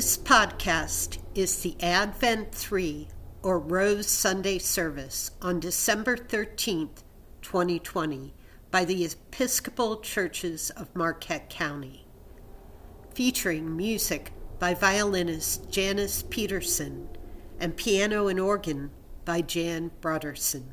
This podcast is the Advent 3 or Rose Sunday service on December 13th, 2020, by the Episcopal Churches of Marquette County, featuring music by violinist Janice Peterson and piano and organ by Jan Broderson.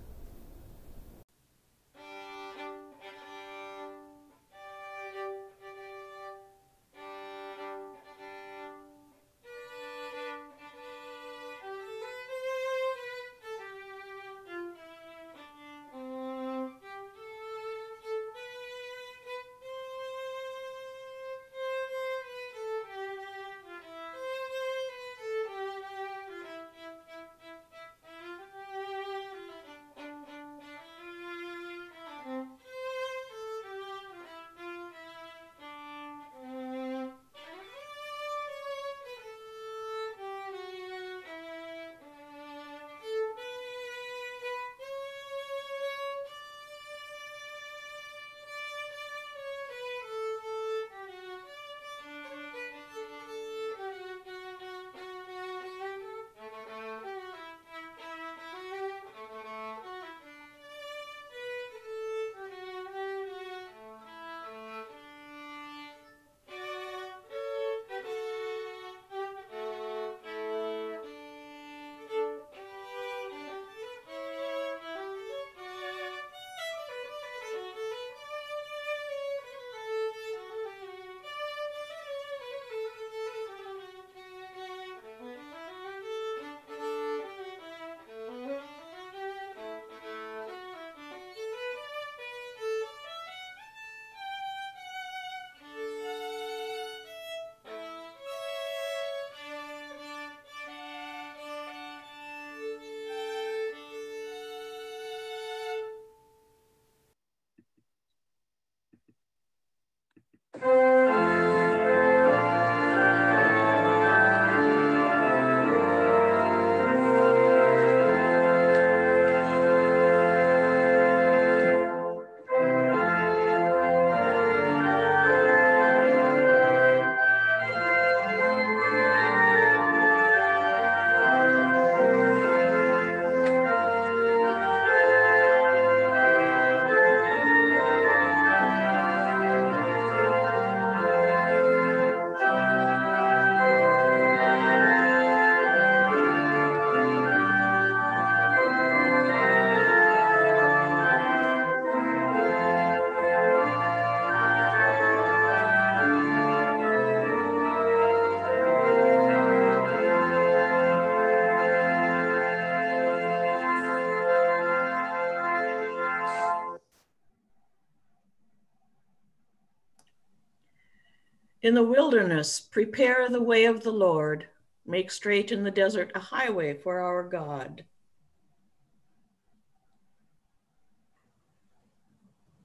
In the wilderness, prepare the way of the Lord. Make straight in the desert a highway for our God.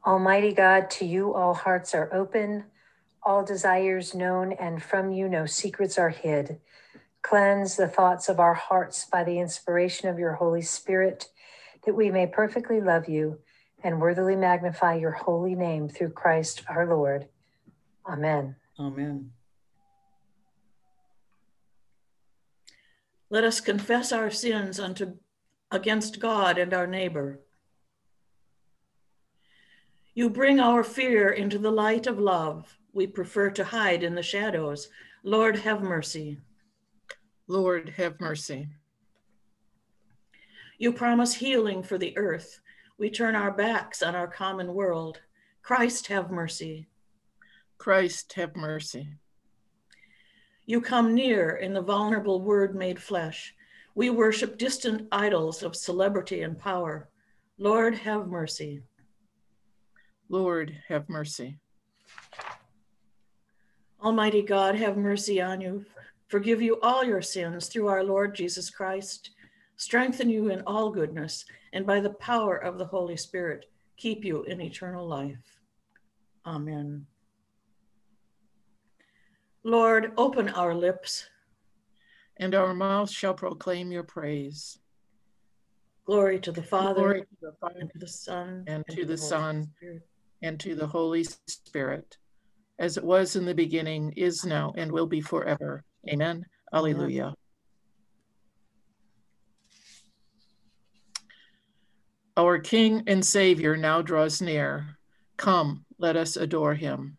Almighty God, to you all hearts are open, all desires known, and from you no secrets are hid. Cleanse the thoughts of our hearts by the inspiration of your Holy Spirit, that we may perfectly love you and worthily magnify your holy name through Christ our Lord. Amen. Amen. Let us confess our sins unto against God and our neighbor. You bring our fear into the light of love. We prefer to hide in the shadows. Lord, have mercy. Lord, have mercy. You promise healing for the earth. We turn our backs on our common world. Christ, have mercy. Christ, have mercy. You come near in the vulnerable word made flesh. We worship distant idols of celebrity and power. Lord, have mercy. Lord, have mercy. Almighty God, have mercy on you. Forgive you all your sins through our Lord Jesus Christ. Strengthen you in all goodness, and by the power of the Holy Spirit, keep you in eternal life. Amen. Lord, open our lips, and our mouth shall proclaim your praise. Glory to the Father, Glory to the Father, and to the Son, and to the Holy Son, Spirit. and to the Holy Spirit, as it was in the beginning, is now, and will be forever. Amen. Alleluia. Our King and Savior now draws near. Come, let us adore him.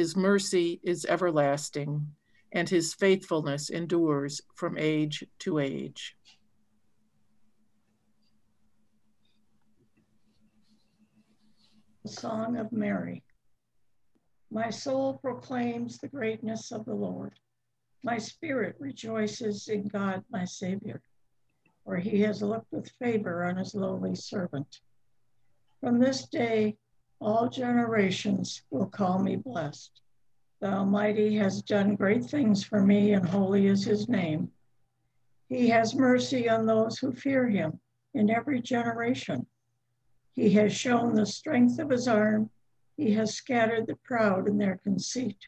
his mercy is everlasting, and his faithfulness endures from age to age. Song of Mary. My soul proclaims the greatness of the Lord. My spirit rejoices in God, my Savior, for he has looked with favor on his lowly servant. From this day, all generations will call me blessed. The Almighty has done great things for me, and holy is his name. He has mercy on those who fear him in every generation. He has shown the strength of his arm. He has scattered the proud in their conceit.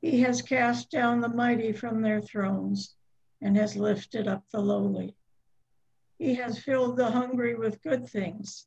He has cast down the mighty from their thrones and has lifted up the lowly. He has filled the hungry with good things,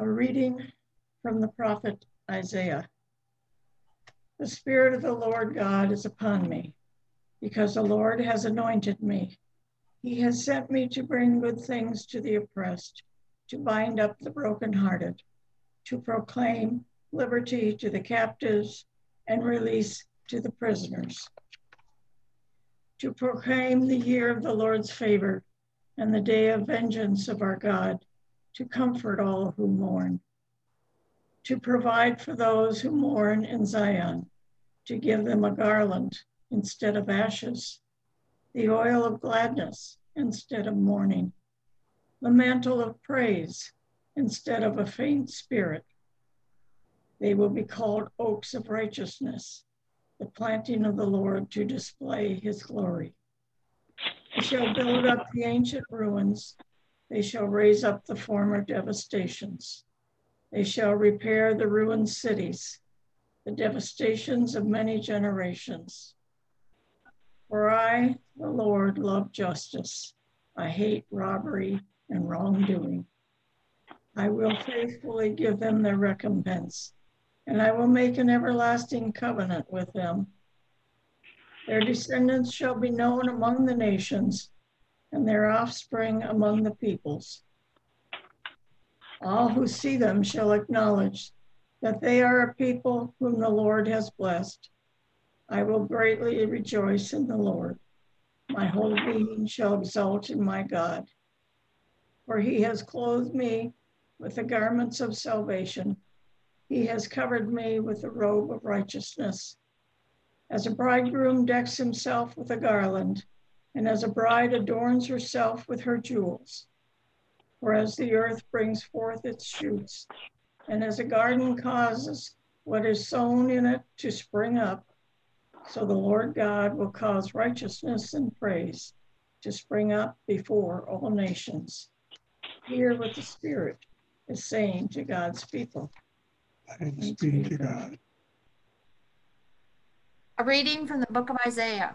A reading from the prophet Isaiah. The Spirit of the Lord God is upon me, because the Lord has anointed me. He has sent me to bring good things to the oppressed, to bind up the brokenhearted, to proclaim liberty to the captives and release to the prisoners, to proclaim the year of the Lord's favor and the day of vengeance of our God, to comfort all who mourn, to provide for those who mourn in Zion, to give them a garland instead of ashes, the oil of gladness instead of mourning, the mantle of praise instead of a faint spirit they will be called oaks of righteousness, the planting of the Lord to display his glory. They shall build up the ancient ruins. They shall raise up the former devastations. They shall repair the ruined cities, the devastations of many generations. For I, the Lord, love justice. I hate robbery and wrongdoing. I will faithfully give them their recompense and I will make an everlasting covenant with them. Their descendants shall be known among the nations, and their offspring among the peoples. All who see them shall acknowledge that they are a people whom the Lord has blessed. I will greatly rejoice in the Lord. My whole being shall exult in my God. For he has clothed me with the garments of salvation. He has covered me with the robe of righteousness. As a bridegroom decks himself with a garland, and as a bride adorns herself with her jewels. For as the earth brings forth its shoots, and as a garden causes what is sown in it to spring up, so the Lord God will cause righteousness and praise to spring up before all nations. Hear what the Spirit is saying to God's people. Thanks be to God. A reading from the book of Isaiah.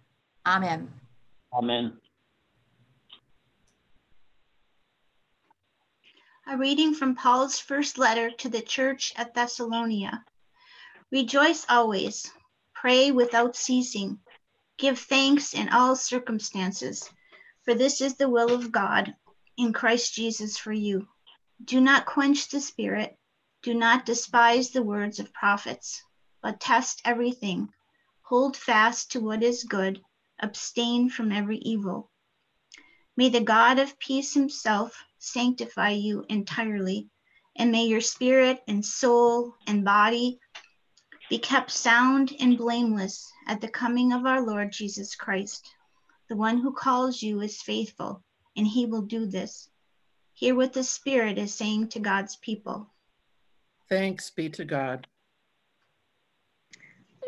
Amen. Amen. A reading from Paul's first letter to the church at Thessalonica. Rejoice always, pray without ceasing, give thanks in all circumstances, for this is the will of God in Christ Jesus for you. Do not quench the spirit, do not despise the words of prophets, but test everything. Hold fast to what is good, abstain from every evil. May the God of peace himself sanctify you entirely, and may your spirit and soul and body be kept sound and blameless at the coming of our Lord Jesus Christ. The one who calls you is faithful, and he will do this. Hear what the Spirit is saying to God's people. Thanks be to God.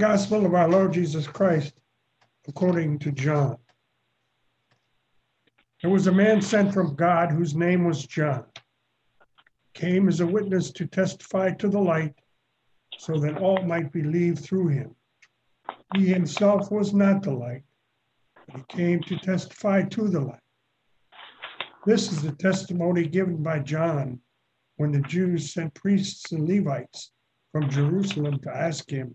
Gospel of our Lord Jesus Christ, according to John. There was a man sent from God whose name was John. Came as a witness to testify to the light, so that all might believe through him. He himself was not the light, but he came to testify to the light. This is the testimony given by John when the Jews sent priests and Levites from Jerusalem to ask him,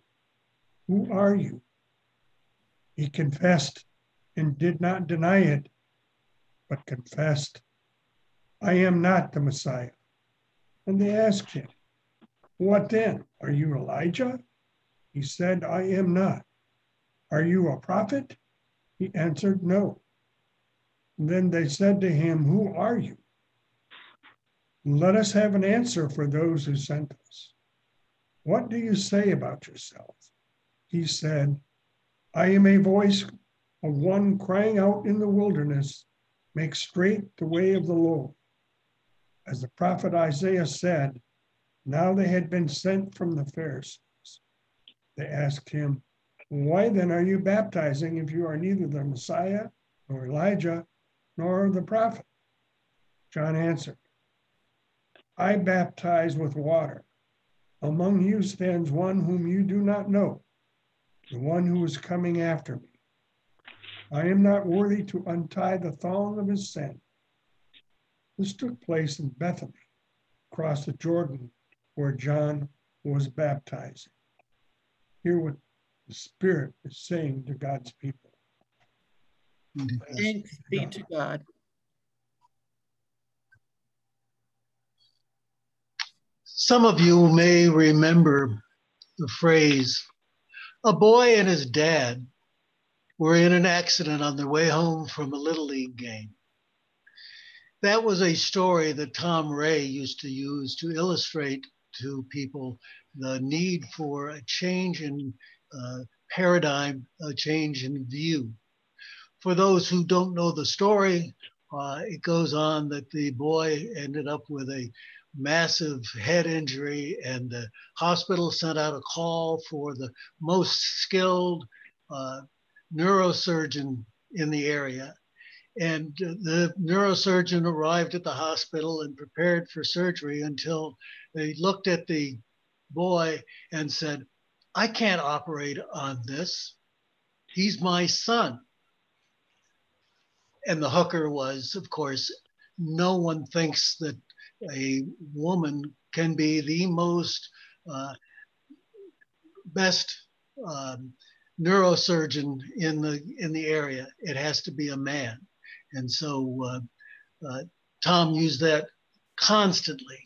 Who are you? He confessed and did not deny it, but confessed, I am not the Messiah. And they asked him, What then? Are you Elijah? He said, I am not. Are you a prophet? He answered, No. And then they said to him, Who are you? Let us have an answer for those who sent us. What do you say about yourself? He said, I am a voice of one crying out in the wilderness, make straight the way of the Lord. As the prophet Isaiah said, now they had been sent from the Pharisees. They asked him, Why then are you baptizing if you are neither the Messiah, nor Elijah, nor the prophet? John answered, I baptize with water. Among you stands one whom you do not know, the one who is coming after me. I am not worthy to untie the thong of his sandal. This took place in Bethany, across the Jordan, where John was baptizing. Hear what the Spirit is saying to God's people. Mm-hmm. Thanks be to God. Some of you may remember the phrase, a boy and his dad were in an accident on their way home from a Little League game. That was a story that Tom Ray used to use to illustrate to people the need for a change in uh, paradigm, a change in view. For those who don't know the story, uh, it goes on that the boy ended up with a massive head injury, and the hospital sent out a call for the most skilled uh, neurosurgeon in the area. And the neurosurgeon arrived at the hospital and prepared for surgery until they looked at the boy and said, I can't operate on this. He's my son. And the hooker was, of course, no one thinks that a woman can be the most uh, best um, neurosurgeon in the in the area. It has to be a man, and so uh, uh, Tom used that constantly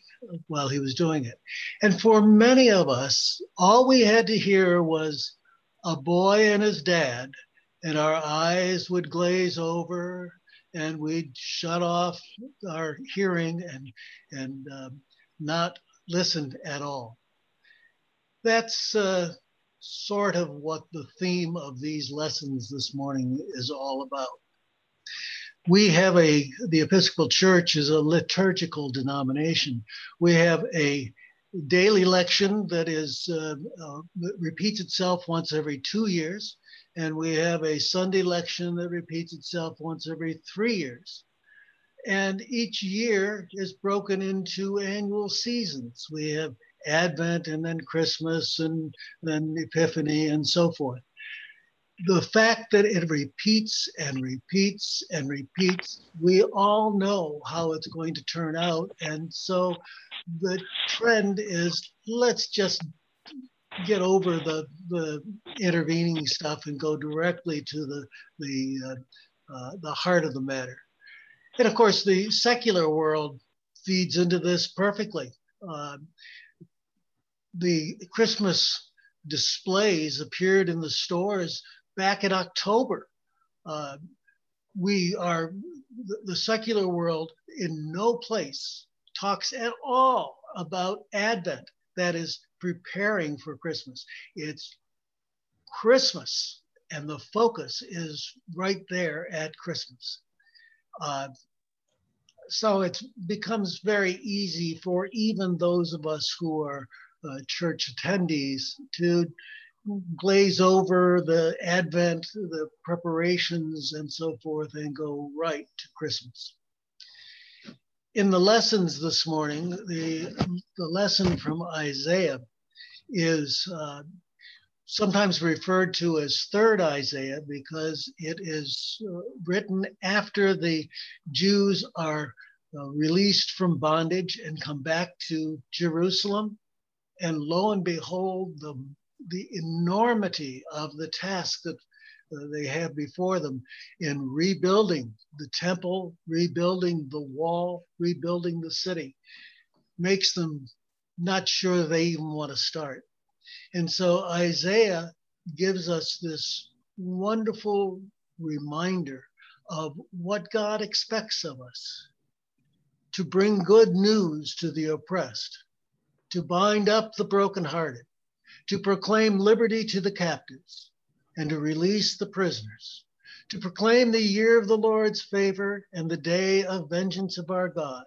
while he was doing it. And for many of us, all we had to hear was a boy and his dad, and our eyes would glaze over and we'd shut off our hearing and, and um, not listen at all. That's uh, sort of what the theme of these lessons this morning is all about. We have a the episcopal church is a liturgical denomination. We have a daily lection that is uh, uh, repeats itself once every two years and we have a sunday lection that repeats itself once every three years. And each year is broken into annual seasons. We have advent and then christmas and then epiphany and so forth. The fact that it repeats and repeats and repeats, we all know how it's going to turn out. And so the trend is let's just get over the, the intervening stuff and go directly to the, the, uh, uh, the heart of the matter. And of course, the secular world feeds into this perfectly. Uh, the Christmas displays appeared in the stores back in October. Uh, we are, the, the secular world in no place talks at all about Advent, that is, preparing for Christmas. It's Christmas, and the focus is right there at Christmas. Uh, so it becomes very easy for even those of us who are uh, church attendees to glaze over the Advent, the preparations, and so forth, and go right to Christmas. In the lessons this morning, the, the lesson from Isaiah is uh, sometimes referred to as third Isaiah because it is uh, written after the Jews are uh, released from bondage and come back to Jerusalem. And lo and behold, the the enormity of the task that uh, they have before them in rebuilding the temple, rebuilding the wall, rebuilding the city, makes them not sure they even want to start. And so Isaiah gives us this wonderful reminder of what God expects of us. to bring good news to the oppressed, to bind up the brokenhearted, to proclaim liberty to the captives, and to release the prisoners, to proclaim the year of the Lord's favor and the day of vengeance of our God,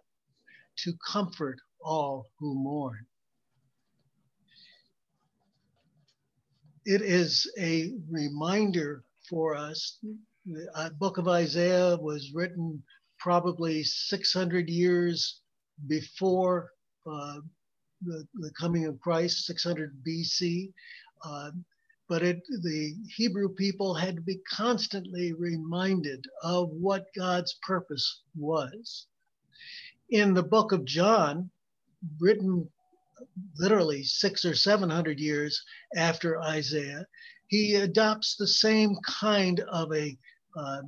to comfort all who mourn. It is a reminder for us. The uh, book of Isaiah was written probably 600 years before uh, the, the, coming of Christ, 600 BC. Uh, but it, the Hebrew people had to be constantly reminded of what God's purpose was. In the book of John, written literally six or seven hundred years after Isaiah, he adopts the same kind of a, uh,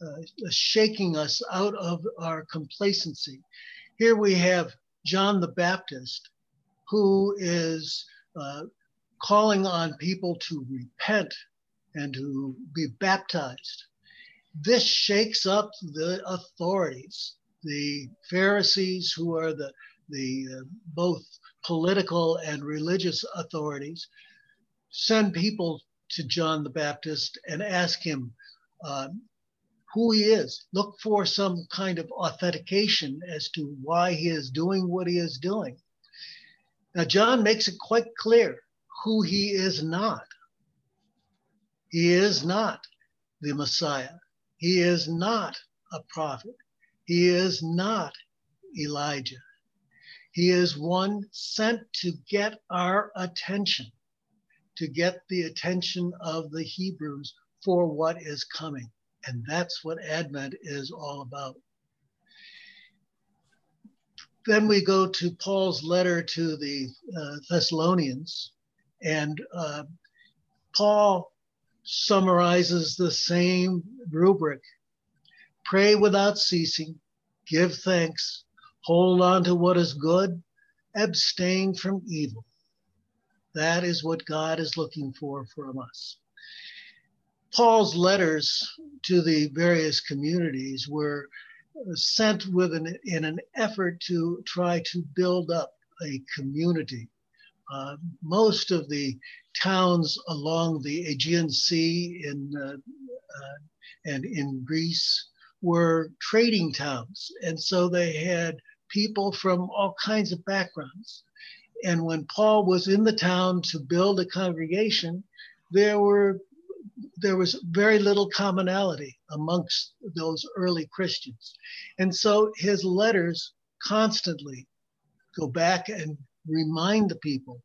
uh, shaking us out of our complacency. Here we have John the Baptist, who is uh, calling on people to repent and to be baptized. This shakes up the authorities, the Pharisees, who are the, the uh, both political and religious authorities, send people to John the Baptist and ask him uh, who he is. Look for some kind of authentication as to why he is doing what he is doing. Now, John makes it quite clear who he is not. He is not the Messiah. He is not a prophet. He is not Elijah. He is one sent to get our attention, to get the attention of the Hebrews for what is coming. And that's what Advent is all about. Then we go to Paul's letter to the uh, Thessalonians, and uh, Paul summarizes the same rubric pray without ceasing, give thanks, hold on to what is good, abstain from evil. That is what God is looking for from us. Paul's letters to the various communities were sent with an, in an effort to try to build up a community. Uh, most of the towns along the Aegean Sea in, uh, uh, and in Greece were trading towns. And so they had people from all kinds of backgrounds. And when Paul was in the town to build a congregation, there were there was very little commonality amongst those early Christians. And so his letters constantly go back and remind the people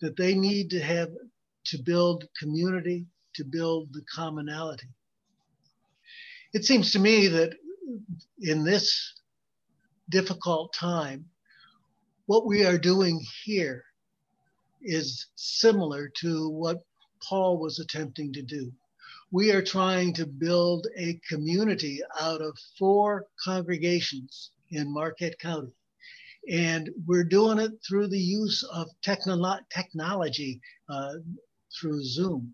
that they need to have to build community, to build the commonality. It seems to me that in this difficult time, what we are doing here is similar to what Paul was attempting to do. We are trying to build a community out of four congregations in Marquette County. And we're doing it through the use of technolo- technology uh, through Zoom.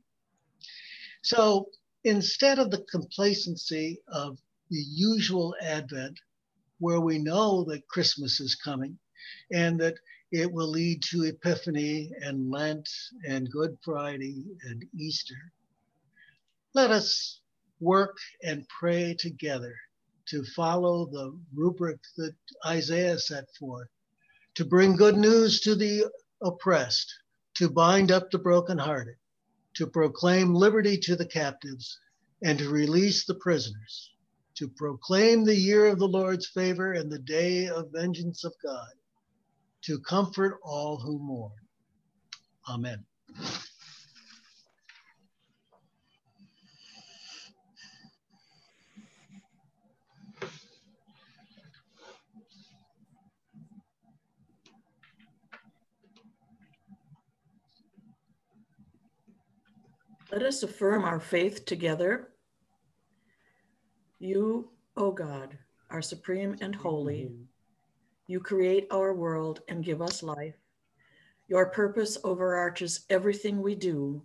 So instead of the complacency of the usual Advent, where we know that Christmas is coming and that it will lead to Epiphany and Lent and Good Friday and Easter. Let us work and pray together to follow the rubric that Isaiah set forth, to bring good news to the oppressed, to bind up the brokenhearted, to proclaim liberty to the captives, and to release the prisoners, to proclaim the year of the Lord's favor and the day of vengeance of God to comfort all who mourn. Amen. Let us affirm our faith together. You, O God, are supreme and holy. You create our world and give us life. Your purpose overarches everything we do.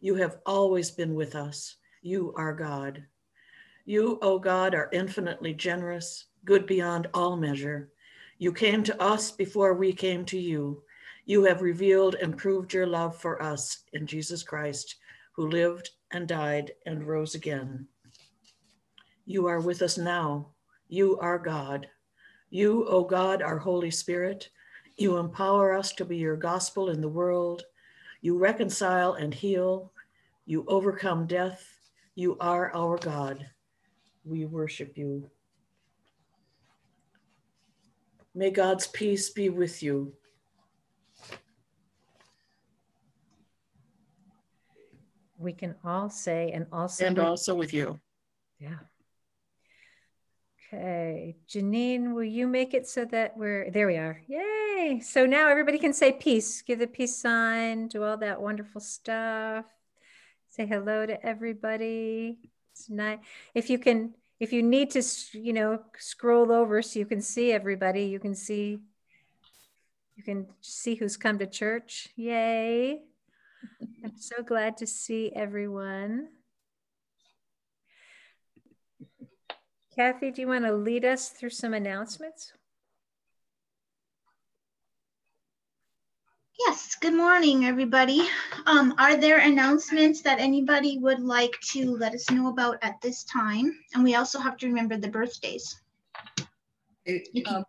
You have always been with us. You are God. You, O oh God, are infinitely generous, good beyond all measure, You came to us before we came to you. You have revealed and proved your love for us in Jesus Christ, who lived and died and rose again. You are with us now. You are God. You, O God, our Holy Spirit, you empower us to be your gospel in the world. You reconcile and heal. You overcome death. You are our God. We worship you. May God's peace be with you. We can all say, and also, And with- also with you. yeah. Okay, Janine, will you make it so that we're, there we are. Yay. So now everybody can say peace, give the peace sign, do all that wonderful stuff. Say hello to everybody. It's nice. If you can, if you need to, you know, scroll over so you can see everybody, you can see, you can see who's come to church. Yay. I'm so glad to see everyone. Kathy, do you want to lead us through some announcements? Yes, good morning, everybody. Um, are there announcements that anybody would like to let us know about at this time? And we also have to remember the birthdays. It- You um,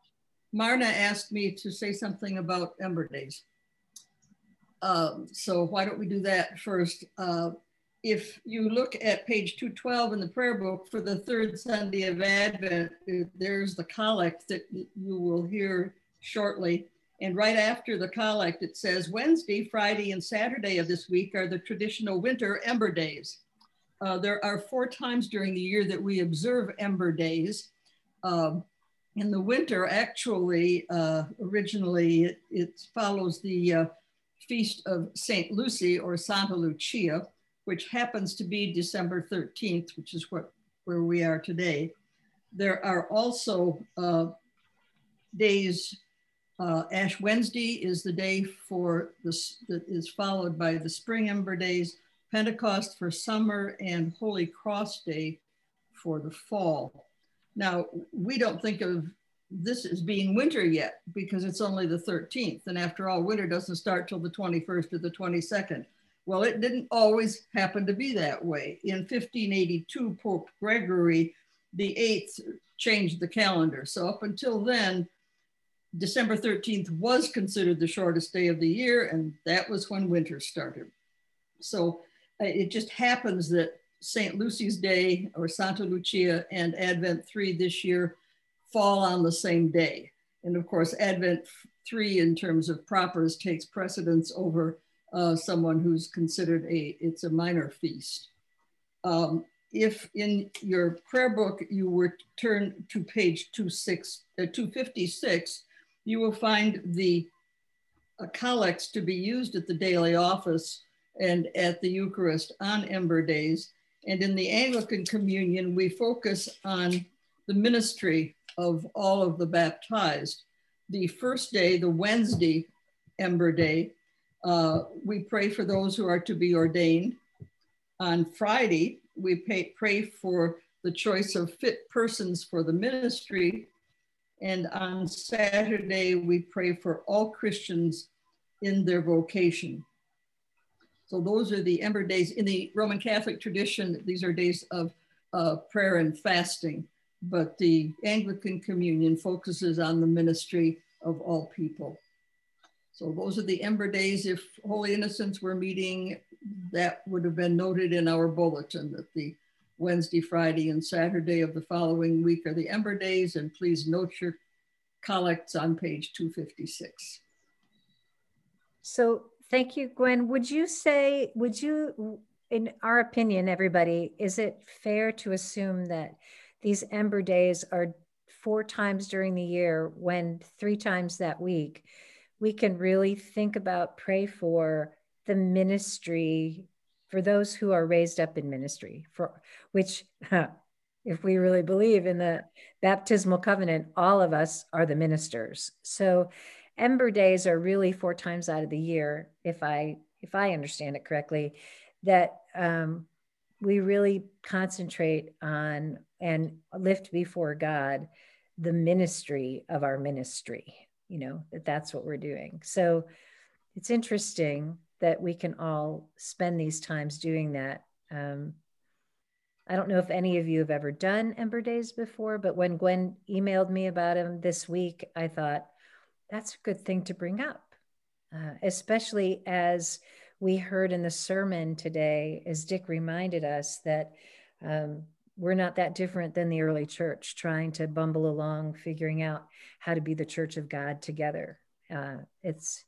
Marna asked me to say something about Ember Days. Um, so why don't we do that first? Uh, if you look at page 212 in the prayer book for the third Sunday of Advent, uh, there's the collect that you will hear shortly. And right after the collect, it says Wednesday, Friday, and Saturday of this week are the traditional winter Ember Days. Uh, there are four times during the year that we observe Ember Days. Um, in the winter, actually, uh, originally it, it follows the uh, feast of Saint Lucy or Santa Lucia, which happens to be December 13th, which is what where we are today. There are also uh, days. Uh, Ash Wednesday is the day for this that is followed by the Spring Ember Days, Pentecost for summer, and Holy Cross Day for the fall. Now, we don't think of this as being winter yet because it's only the 13th. And after all, winter doesn't start till the 21st or the 22nd. Well, it didn't always happen to be that way. In 1582, Pope Gregory the 8th changed the calendar. So up until then, December 13th was considered the shortest day of the year, and that was when winter started. So uh, it just happens that St. Lucy's Day or Santa Lucia and Advent 3 this year fall on the same day. And of course, Advent 3 in terms of propers takes precedence over uh, someone who's considered a, it's a minor feast. Um, if in your prayer book you were turn to page 26, uh, 256, you will find the uh, collects to be used at the daily office and at the Eucharist on Ember Days. And in the Anglican Communion, we focus on the ministry of all of the baptized. The first day, the Wednesday, Ember Day, uh, we pray for those who are to be ordained. On Friday, we pay, pray for the choice of fit persons for the ministry. And on Saturday, we pray for all Christians in their vocation. So those are the Ember Days. In the Roman Catholic tradition, these are days of uh, prayer and fasting, but the Anglican Communion focuses on the ministry of all people. So those are the Ember Days. If Holy Innocents were meeting, that would have been noted in our bulletin that the Wednesday, Friday, and Saturday of the following week are the Ember Days, and please note your collects on page 256. So thank you, Gwen. Would you say, would you, in our opinion, everybody, is it fair to assume that these Ember Days are four times during the year when three times that week we can really think about, pray for the ministry for those who are raised up in ministry, for which, if we really believe in the baptismal covenant, all of us are the ministers. So Ember Days are really four times out of the year, if I if I understand it correctly, that um, we really concentrate on and lift before God the ministry of our ministry, you know, that that's what we're doing. So it's interesting that we can all spend these times doing that. Um, I don't know if any of you have ever done Ember Days before, but when Gwen emailed me about them this week, I thought that's a good thing to bring up, uh, especially as we heard in the sermon today, as Dick reminded us that um, we're not that different than the early church, trying to bumble along, figuring out how to be the church of God together. Uh, it's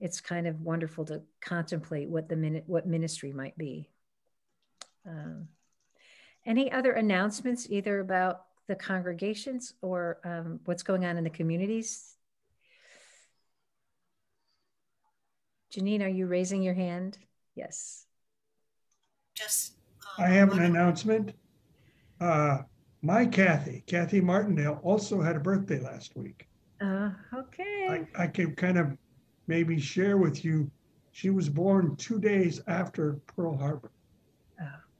it's kind of wonderful to contemplate what the minute what ministry might be. Um, any other announcements, either about the congregations or um, what's going on in the communities? Janine, are you raising your hand? Yes. Just. Um, I have an announcement. Uh, my Kathy, Kathy Martindale, also had a birthday last week. Uh, okay. I, I can kind of maybe share with you. She was born two days after Pearl Harbor.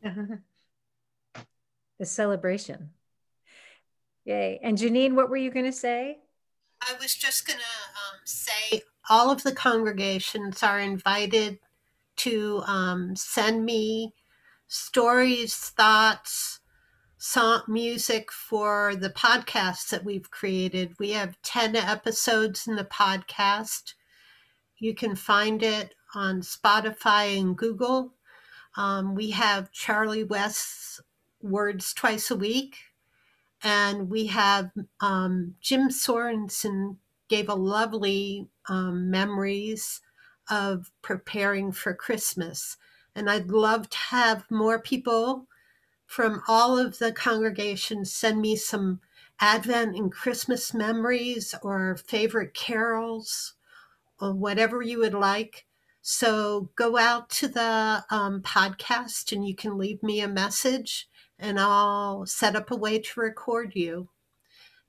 Oh. the celebration. Yay. And Janine, what were you going to say? I was just going to um, say all of the congregations are invited to um, send me stories, thoughts, song music for the podcasts that we've created. We have 10 episodes in the podcast. You can find it on Spotify and Google. Um, we have Charlie West's Words Twice a Week. And we have um, Jim Sorensen gave a lovely um, memories of preparing for Christmas. And I'd love to have more people from all of the congregations send me some Advent and Christmas memories or favorite carols or whatever you would like. So go out to the um, podcast and you can leave me a message and I'll set up a way to record you.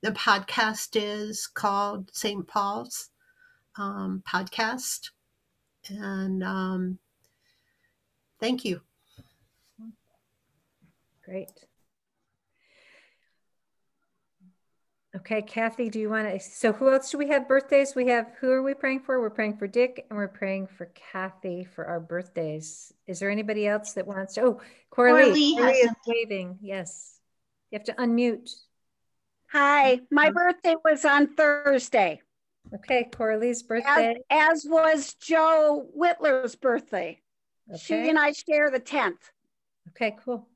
The podcast is called St. Paul's um, Podcast. And um, thank you. Great. Okay, Kathy, do you want to? So, who else do we have birthdays? We have who are we praying for? We're praying for Dick and we're praying for Kathy for our birthdays. Is there anybody else that wants to? Oh, Coralie, Coralie is waving. Yes. You have to unmute. Hi, my um, birthday was on Thursday. Okay, Coralie's birthday. As, as was Joe Whitler's birthday. Okay. She and I share the 10th. Okay, cool.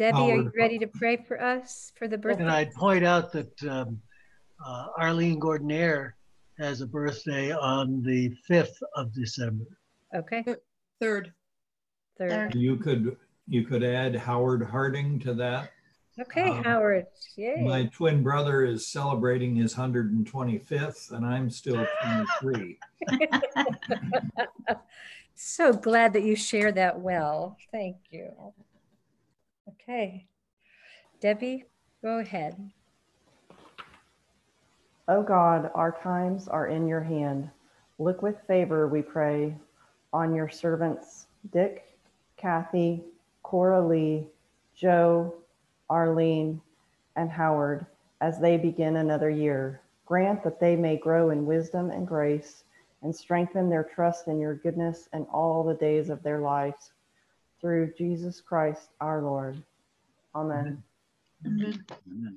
Debbie, are you ready to pray for us for the birthday? And I'd point out that um, uh, Arlene Gordonier has a birthday on the 5th of December. Okay. Third. Third. You could you could add Howard Harding to that. Okay, um, Howard. Yay. My twin brother is celebrating his 125th, and I'm still 23. so glad that you share that well. Thank you. Okay. Debbie, go ahead. O God, our times are in your hand. Look with favor, we pray, on your servants Dick, Kathy, Cora Lee, Joe, Arlene, and Howard as they begin another year. Grant that they may grow in wisdom and grace and strengthen their trust in your goodness in all the days of their lives. Through Jesus Christ our Lord. Amen. Amen.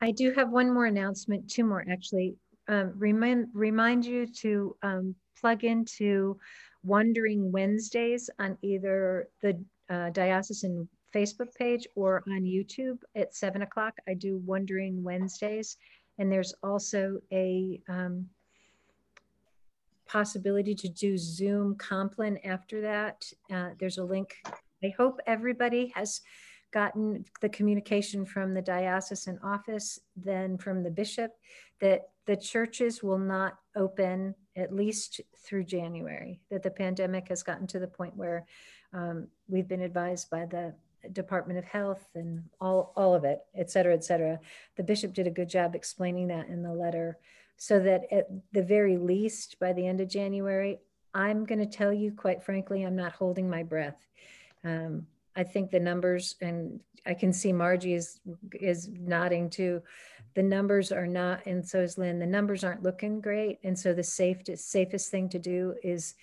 I do have one more announcement, two more actually. Um, remind, remind you to um, plug into Wondering Wednesdays on either the uh, diocesan Facebook page or on YouTube at seven o'clock. I do Wondering Wednesdays. And there's also a um, possibility to do Zoom Compline after that. Uh, there's a link. I hope everybody has gotten the communication from the diocesan office, then from the bishop, that the churches will not open at least through January, that the pandemic has gotten to the point where um, we've been advised by the Department of Health and all, all of it, et cetera, et cetera. The bishop did a good job explaining that in the letter so that at the very least by the end of January, I'm going to tell you, quite frankly, I'm not holding my breath. Um, I think the numbers, and I can see Margie is is nodding too. The numbers are not, and so is Lynn. The numbers aren't looking great, and so the safest safest thing to do is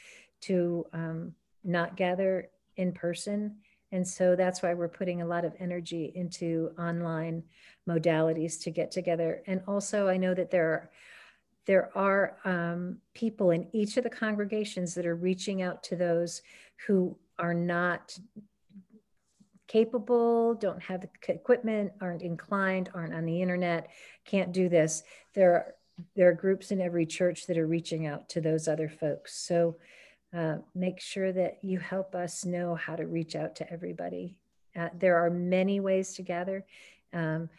to um, not gather in person. And so that's why we're putting a lot of energy into online modalities to get together. And also, I know that there are there are um, people in each of the congregations that are reaching out to those who are not capable, don't have the equipment, aren't inclined, aren't on the internet, can't do this. There are, there are groups in every church that are reaching out to those other folks. So uh, make sure that you help us know how to reach out to everybody. Uh, there are many ways to gather. Um,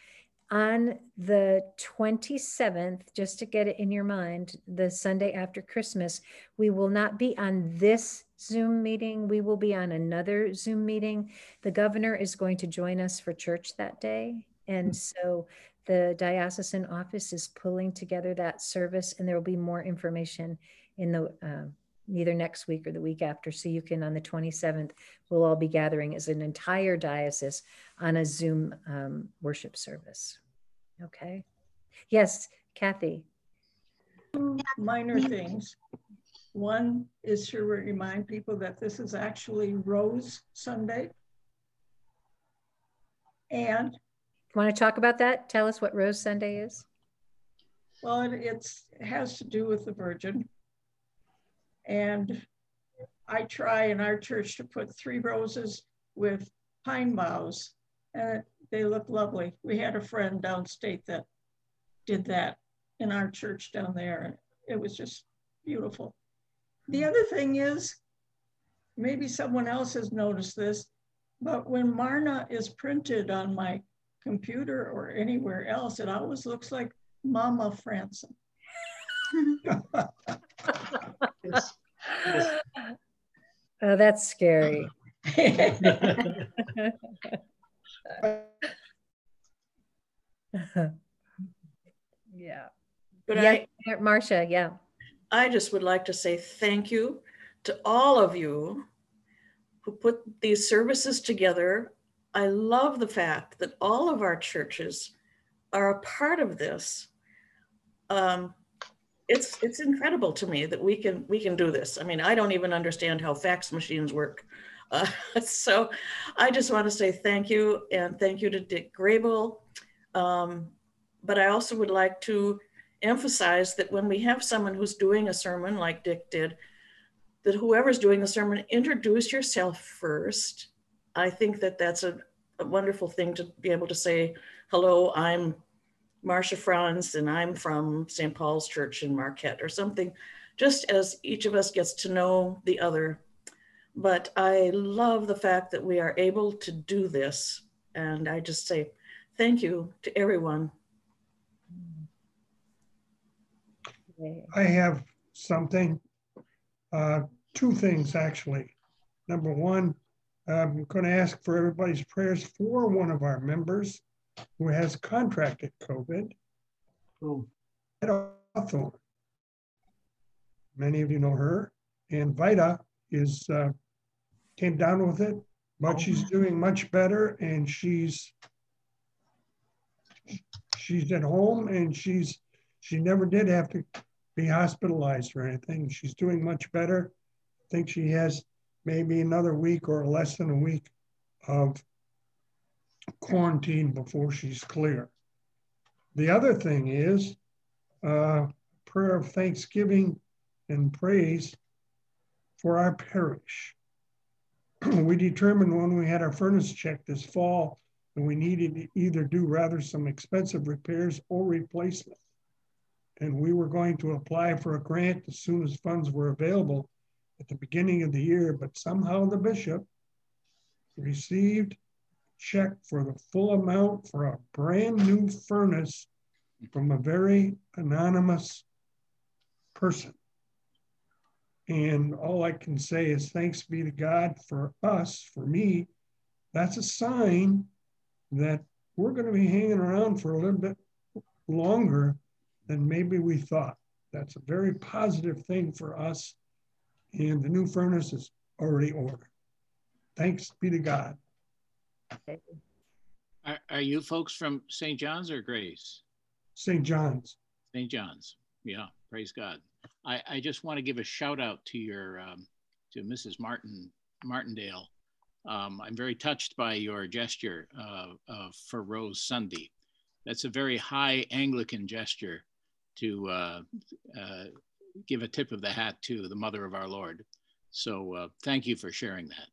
on the 27th, just to get it in your mind, the Sunday after Christmas, we will not be on this Zoom meeting. We will be on another Zoom meeting. The governor is going to join us for church that day. And so the diocesan office is pulling together that service, and there will be more information in the uh, either next week or the week after. So you can, on the 27th, we'll all be gathering as an entire diocese on a Zoom um, worship service. Okay. Yes, Kathy. Minor things. One is to remind people that this is actually Rose Sunday. And want to talk about that? Tell us what Rose Sunday is. Well, it, it's, it has to do with the Virgin. And I try in our church to put three roses with pine boughs, and they look lovely. We had a friend downstate that did that in our church down there, and it was just beautiful. The other thing is, maybe someone else has noticed this, but when Marna is printed on my computer or anywhere else, it always looks like Mama Franson. Oh, that's scary. yeah. But yeah, I, Marcia, yeah. I just would like to say thank you to all of you who put these services together. I love the fact that all of our churches are a part of this. Um, it's it's incredible to me that we can we can do this. I mean, I don't even understand how fax machines work. Uh, so I just want to say thank you and thank you to Dick Grable. Um, but I also would like to emphasize that when we have someone who's doing a sermon like Dick did, that whoever's doing the sermon, introduce yourself first. I think that that's a, a wonderful thing to be able to say, hello, I'm Marcia Franz and I'm from St. Paul's Church in Marquette or something, just as each of us gets to know the other. But I love the fact that we are able to do this. And I just say thank you to everyone. I have something, uh, two things actually. Number one, I'm going to ask for everybody's prayers for one of our members who has contracted COVID. Oh. Hawthorne. Many of you know her. And Vita is uh, came down with it, but oh. she's doing much better and she's she's at home and she's she never did have to be hospitalized or anything. She's doing much better. I think she has maybe another week or less than a week of quarantine before she's clear. The other thing is uh, prayer of thanksgiving and praise for our parish. we determined when we had our furnace checked this fall that we needed to either do rather some expensive repairs or replacement. And we were going to apply for a grant as soon as funds were available at the beginning of the year, but somehow the bishop received check for the full amount for a brand new furnace from a very anonymous person. And all I can say is thanks be to God for us, for me. That's a sign that we're going to be hanging around for a little bit longer than maybe we thought. That's a very positive thing for us. And the new furnace is already ordered. Thanks be to God. Are, are you folks from St. John's or Grace? St. John's. St. John's. Yeah, praise God. I, I just want to give a shout out to your um, to Mrs. Martin Martindale. Um, I'm very touched by your gesture uh, uh, for Rose Sunday. That's a very high Anglican gesture to uh, uh give a tip of the hat to the Mother of our Lord. So uh, thank you for sharing that.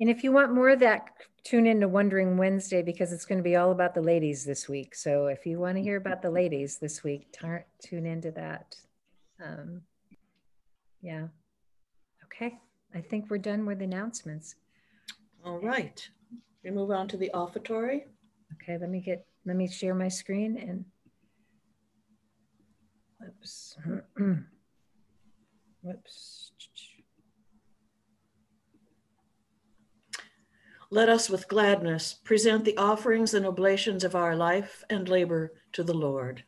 And if you want more of that, tune in to Wondering Wednesday because it's going to be all about the ladies this week. So if you want to hear about the ladies this week, tune into that. Um, yeah. Okay. I think we're done with announcements. All right. We move on to the offertory. Okay. Let me get, let me share my screen and, whoops. whoops. Let us with gladness present the offerings and oblations of our life and labor to the Lord.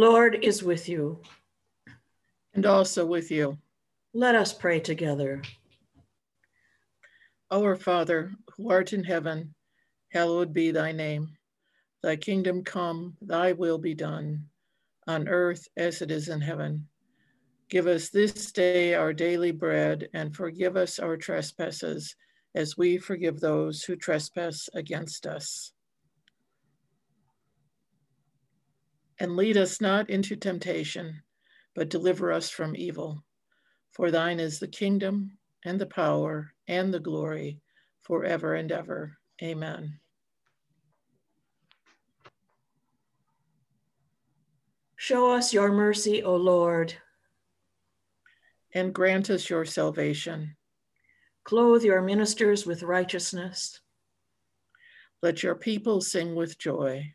Lord is with you. And also with you. Let us pray together. Our Father, who art in heaven, hallowed be thy name. Thy kingdom come, thy will be done, on earth as it is in heaven. Give us this day our daily bread, and forgive us our trespasses, as we forgive those who trespass against us And lead us not into temptation, but deliver us from evil. For thine is the kingdom and the power and the glory forever and ever. Amen. Show us your mercy, O Lord. And grant us your salvation. Clothe your ministers with righteousness. Let your people sing with joy.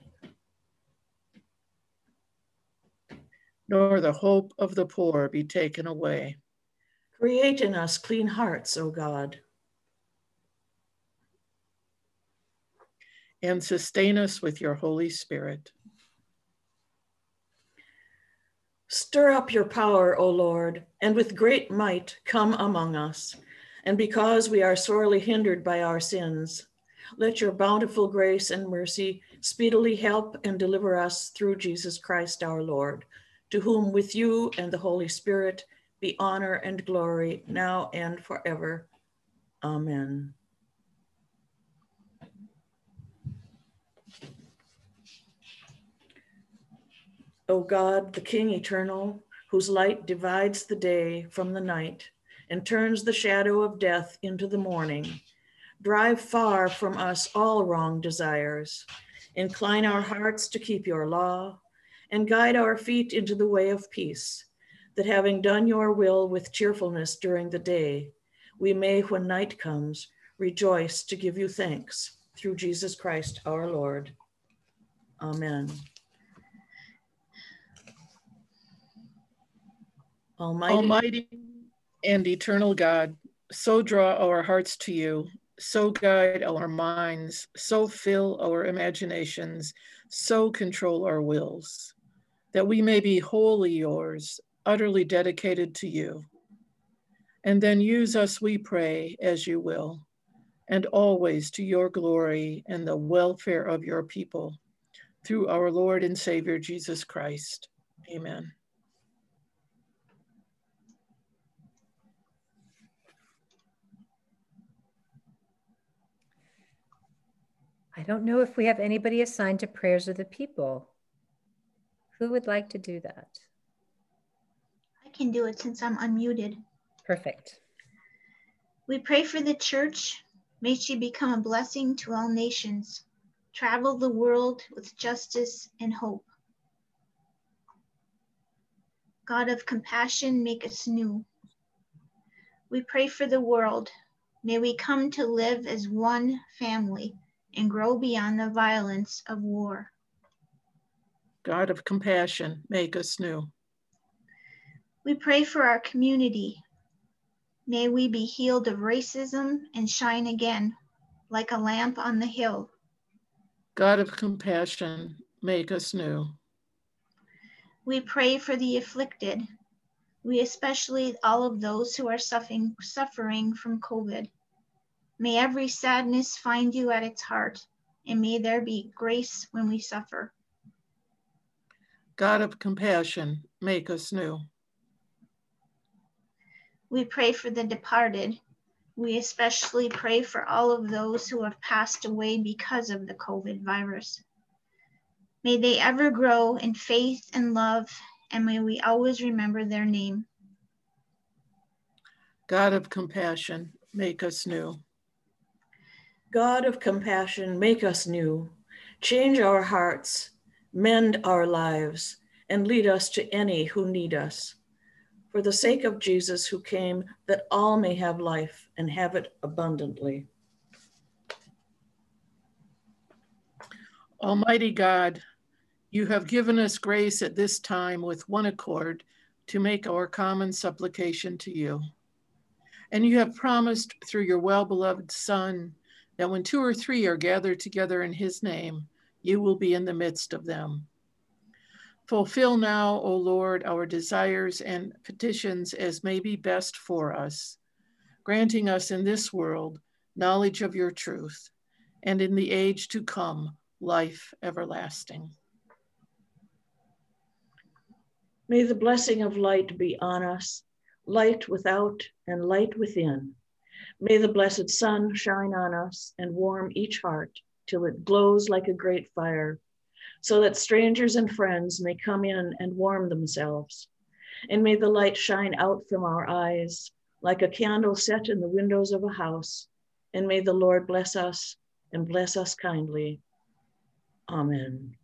Nor the hope of the poor be taken away. Create in us clean hearts, O God. and sustain us with your Holy Spirit. Stir up your power, O Lord, and with great might come among us. And because we are sorely hindered by our sins, let your bountiful grace and mercy speedily help and deliver us through Jesus Christ our Lord, to whom with you and the Holy Spirit be honor and glory now and forever. Amen. O God, the King eternal, whose light divides the day from the night and turns the shadow of death into the morning, drive far from us all wrong desires. Incline our hearts to keep your law and guide our feet into the way of peace, that having done your will with cheerfulness during the day, we may, when night comes, rejoice to give you thanks through Jesus Christ our Lord. Amen. Almighty, Almighty and eternal God, so draw our hearts to you, so guide our minds, so fill our imaginations, so control our wills, that we may be wholly yours, utterly dedicated to you. And then use us, we pray, as you will, and always to your glory and the welfare of your people, through our Lord and Savior Jesus Christ. Amen. I don't know if we have anybody assigned to prayers of the people. Who would like to do that? I can do it since I'm unmuted. Perfect. We pray for the church. May she become a blessing to all nations. Travel the world with justice and hope. God of compassion, make us new. We pray for the world. May we come to live as one family and grow beyond the violence of war. God of compassion, make us new. We pray for our community. May we be healed of racism and shine again like a lamp on the hill. God of compassion, make us new. We pray for the afflicted. We especially all of those who are suffering, suffering from COVID. May every sadness find you at its heart, and may there be grace when we suffer. God of compassion, make us new. We pray for the departed. We especially pray for all of those who have passed away because of the COVID virus. May they ever grow in faith and love, and may we always remember their name. God of compassion, make us new. God of compassion, make us new. Change our hearts, mend our lives, and lead us to any who need us. For the sake of Jesus, who came that all may have life and have it abundantly. Almighty God, you have given us grace at this time with one accord to make our common supplication to you. And you have promised through your well beloved Son that when two or three are gathered together in his name, you will be in the midst of them. Fulfill now, O Lord, our desires and petitions as may be best for us, granting us in this world knowledge of your truth, and in the age to come, life everlasting. May the blessing of light be on us, light without and light within. May the blessed sun shine on us and warm each heart till it glows like a great fire, so that strangers and friends may come in and warm themselves. And may the light shine out from our eyes like a candle set in the windows of a house. And may the Lord bless us and bless us kindly. Amen.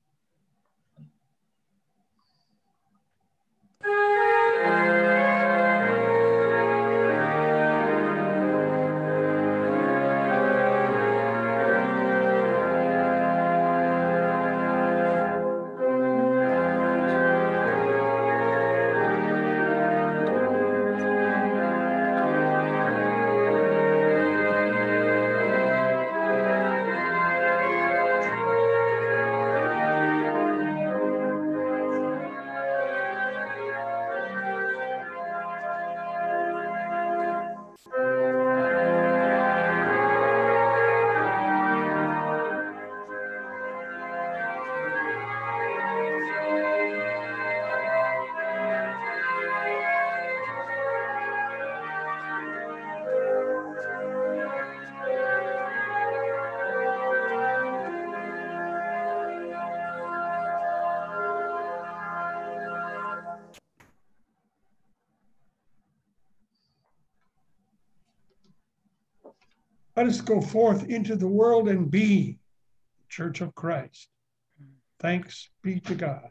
Let us go forth into the world and be the Church of Christ. Thanks be to God.